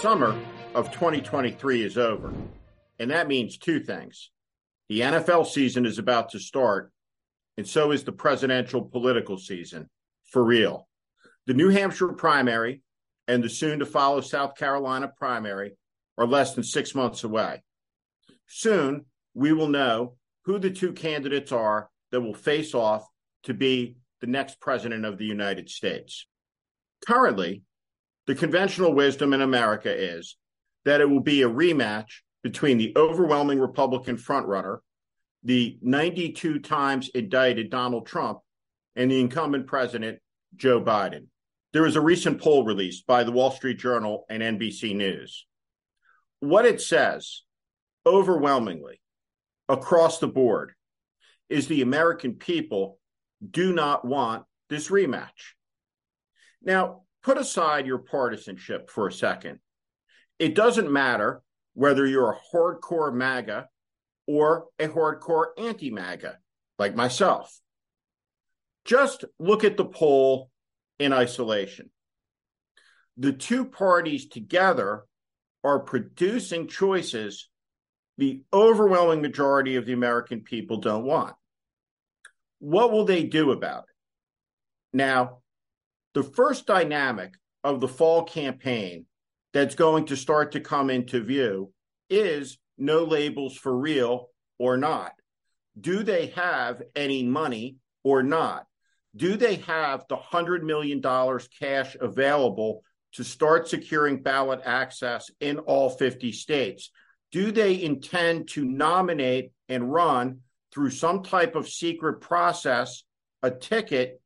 Summer of 2023 is over, and that means two things. The NFL season is about to start, and so is the presidential political season for real. The New Hampshire primary and the soon to follow South Carolina primary are less than six months away. Soon, we will know who the two candidates are that will face off to be the next president of the United States. Currently, the conventional wisdom in America is that it will be a rematch between the overwhelming Republican frontrunner, the 92 times indicted Donald Trump, and the incumbent president, Joe Biden. There was a recent poll released by the Wall Street Journal and NBC News. What it says overwhelmingly across the board is the American people do not want this rematch. Now, put aside your partisanship for a second. It doesn't matter whether you're a hardcore MAGA or a hardcore anti MAGA, like myself. Just look at the poll in isolation. The two parties together are producing choices the overwhelming majority of the American people don't want. What will they do about it? Now, the first dynamic of the fall campaign that's going to start to come into view is no labels for real or not. Do they have any money or not? Do they have the $100 million cash available to start securing ballot access in all 50 states? Do they intend to nominate and run through some type of secret process a ticket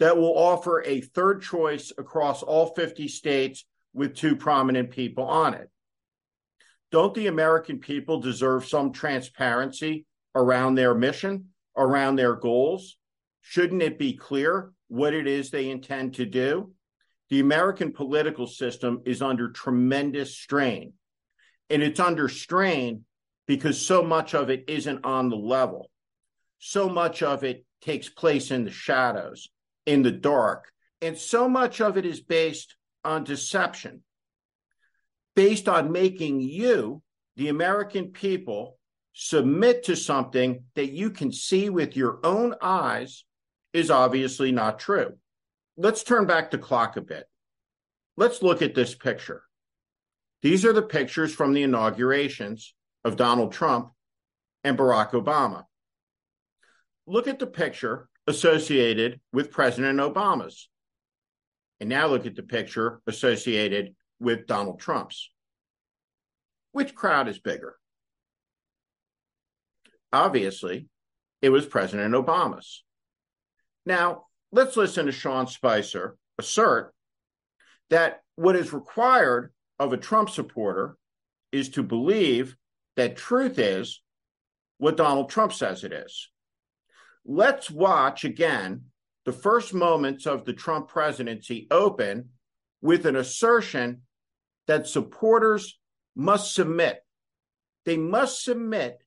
that will offer a third choice across all 50 states with two prominent people on it. Don't the American people deserve some transparency around their mission, around their goals? Shouldn't it be clear what it is they intend to do? The American political system is under tremendous strain, and it's under strain because so much of it isn't on the level. So much of it takes place in the shadows in the dark. And so much of it is based on deception, based on making you, the American people, submit to something that you can see with your own eyes is obviously not true. Let's turn back the clock a bit. Let's look at this picture. These are the pictures from the inaugurations of Donald Trump and Barack Obama. Look at the picture associated with President Obama's. And now look at the picture associated with Donald Trump's. Which crowd is bigger? Obviously, it was President Obama's. Now, let's listen to Sean Spicer assert that what is required of a Trump supporter is to believe that truth is what Donald Trump says it is. Let's watch again the first moments of the Trump presidency open with an assertion that supporters must submit. They must submit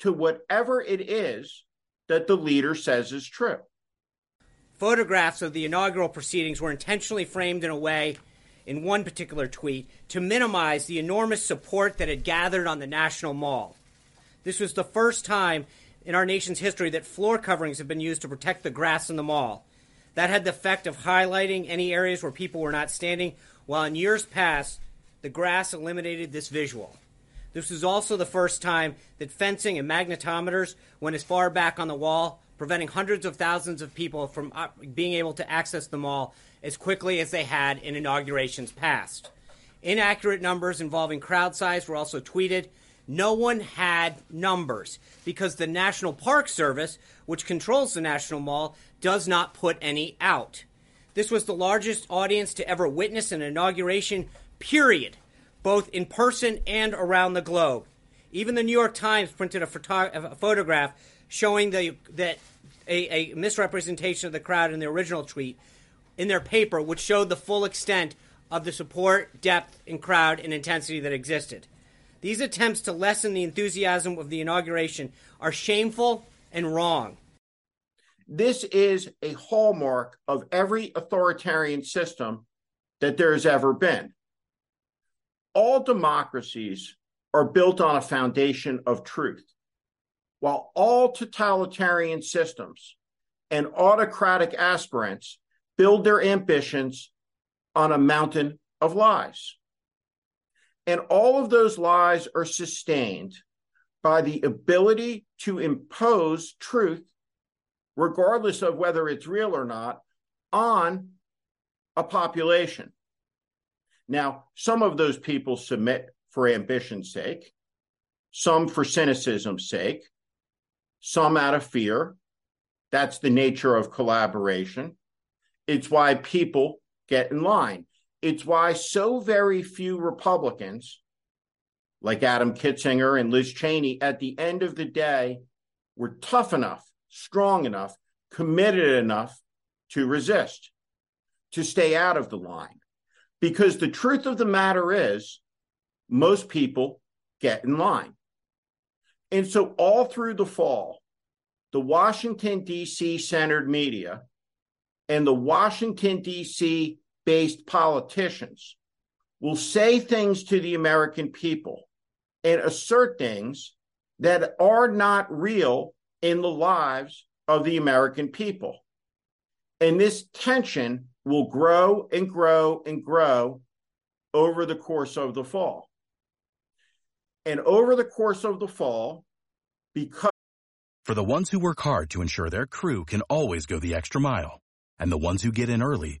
to whatever it is that the leader says is true. Photographs of the inaugural proceedings were intentionally framed in a way, in one particular tweet, to minimize the enormous support that had gathered on the National Mall. This was the first time in our nation's history that floor coverings have been used to protect the grass in the mall. That had the effect of highlighting any areas where people were not standing, while in years past, the grass eliminated this visual. This was also the first time that fencing and magnetometers went as far back on the wall, preventing hundreds of thousands of people from uh, being able to access the mall as quickly as they had in inaugurations past. Inaccurate numbers involving crowd size were also tweeted, no one had numbers because the National Park Service, which controls the National Mall, does not put any out. This was the largest audience to ever witness an inauguration, period, both in person and around the globe. Even the New York Times printed a, photo- a photograph showing the, that a, a misrepresentation of the crowd in the original tweet in their paper, which showed the full extent of the support, depth, and crowd and intensity that existed. These attempts to lessen the enthusiasm of the inauguration are shameful and wrong. This is a hallmark of every authoritarian system that there has ever been. All democracies are built on a foundation of truth, while all totalitarian systems and autocratic aspirants build their ambitions on a mountain of lies. And all of those lies are sustained by the ability to impose truth regardless of whether it's real or not, on a population. Now, some of those people submit for ambition's sake, some for cynicism's sake, some out of fear. That's the nature of collaboration. It's why people get in line. It's why so very few Republicans, like Adam Kinzinger and Liz Cheney, at the end of the day, were tough enough strong enough, committed enough to resist, to stay out of the line. Because the truth of the matter is, most people get in line. And so, all through the fall, the Washington, D.C. centered media and the Washington, D.C. based politicians will say things to the American people and assert things that are not real in the lives of the American people. And this tension will grow and grow and grow over the course of the fall. And over the course of the fall, because. For the ones who work hard to ensure their crew can always go the extra mile, and the ones who get in early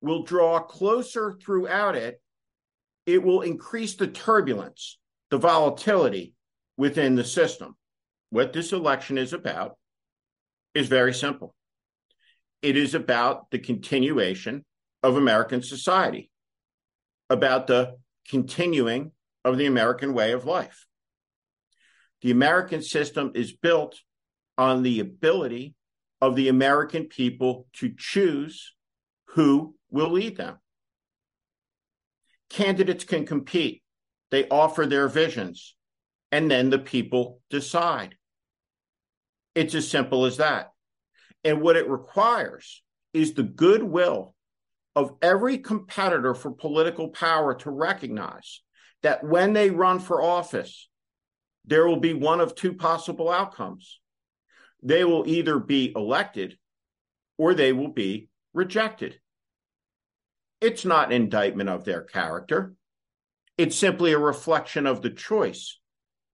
will draw closer throughout it, it will increase the turbulence, the volatility within the system. What this election is about is very simple it is about the continuation of American society, about the continuing of the American way of life. The American system is built on the ability of the American people to choose who will lead them. Candidates can compete, they offer their visions, and then the people decide. It's as simple as that. And what it requires is the goodwill of every competitor for political power to recognize that when they run for office, there will be one of two possible outcomes. They will either be elected or they will be rejected. It's not an indictment of their character. It's simply a reflection of the choice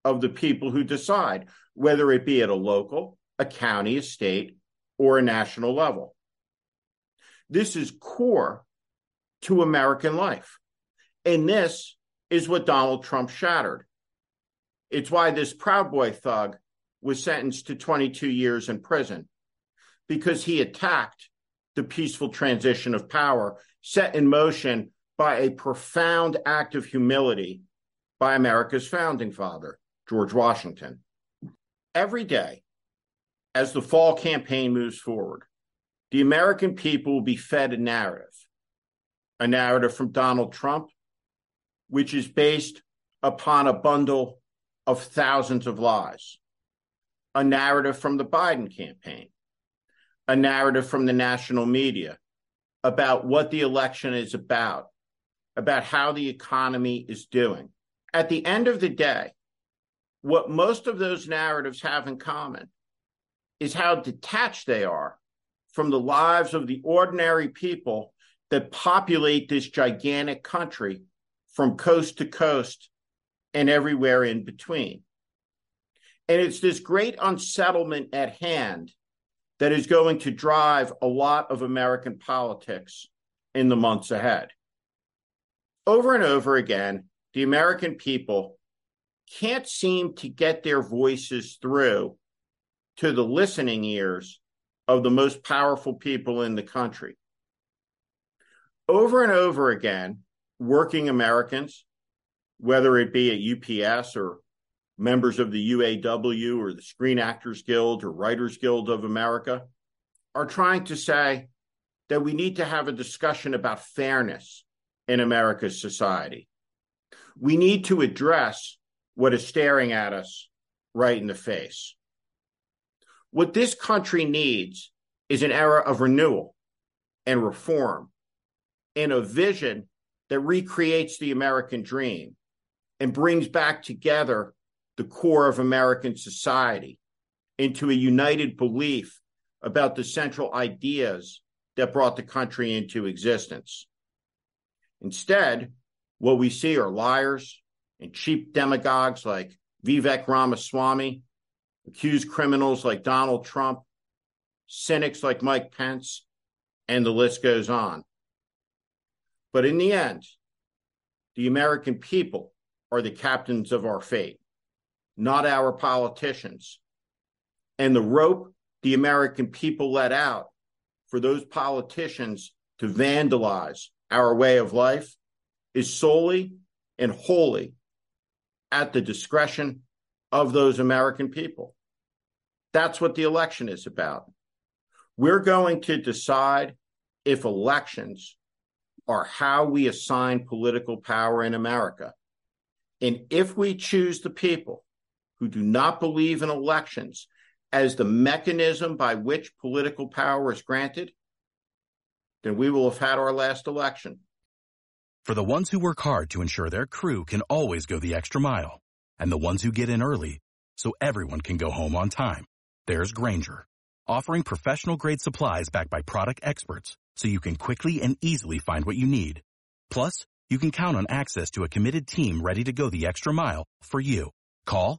of the people who decide, whether it be at a local, a county, a state, or a national level. This is core to American life. And this is what Donald Trump shattered. It's why this Proud Boy thug was sentenced to 22 years in prison because he attacked the peaceful transition of power set in motion by a profound act of humility by America's founding father, George Washington. Every day, as the fall campaign moves forward, the American people will be fed a narrative, a narrative from Donald Trump, which is based upon a bundle of thousands of lies, a narrative from the Biden campaign, a narrative from the national media about what the election is about, about how the economy is doing. At the end of the day, what most of those narratives have in common is how detached they are from the lives of the ordinary people that populate this gigantic country from coast to coast and everywhere in between. And it's this great unsettlement at hand that is going to drive a lot of American politics in the months ahead. Over and over again, the American people can't seem to get their voices through to the listening ears of the most powerful people in the country. Over and over again, working Americans, whether it be at UPS or members of the UAW or the Screen Actors Guild or Writers Guild of America, are trying to say that we need to have a discussion about fairness in America's society. We need to address what is staring at us right in the face. What this country needs is an era of renewal and reform and a vision that recreates the American dream and brings back together the core of American society into a united belief about the central ideas that brought the country into existence. Instead, what we see are liars and cheap demagogues like Vivek Ramaswamy, accused criminals like Donald Trump, cynics like Mike Pence, and the list goes on. But in the end, the American people are the captains of our fate, not our politicians. And the rope the American people let out for those politicians to vandalize our way of life is solely and wholly at the discretion of those American people. That's what the election is about. We're going to decide if elections are how we assign political power in America. And if we choose the people who do not believe in elections as the mechanism by which political power is granted, then we will have had our last election. For the ones who work hard to ensure their crew can always go the extra mile, and the ones who get in early so everyone can go home on time, there's Grainger, offering professional grade supplies backed by product experts so you can quickly and easily find what you need. Plus, you can count on access to a committed team ready to go the extra mile for you. Call,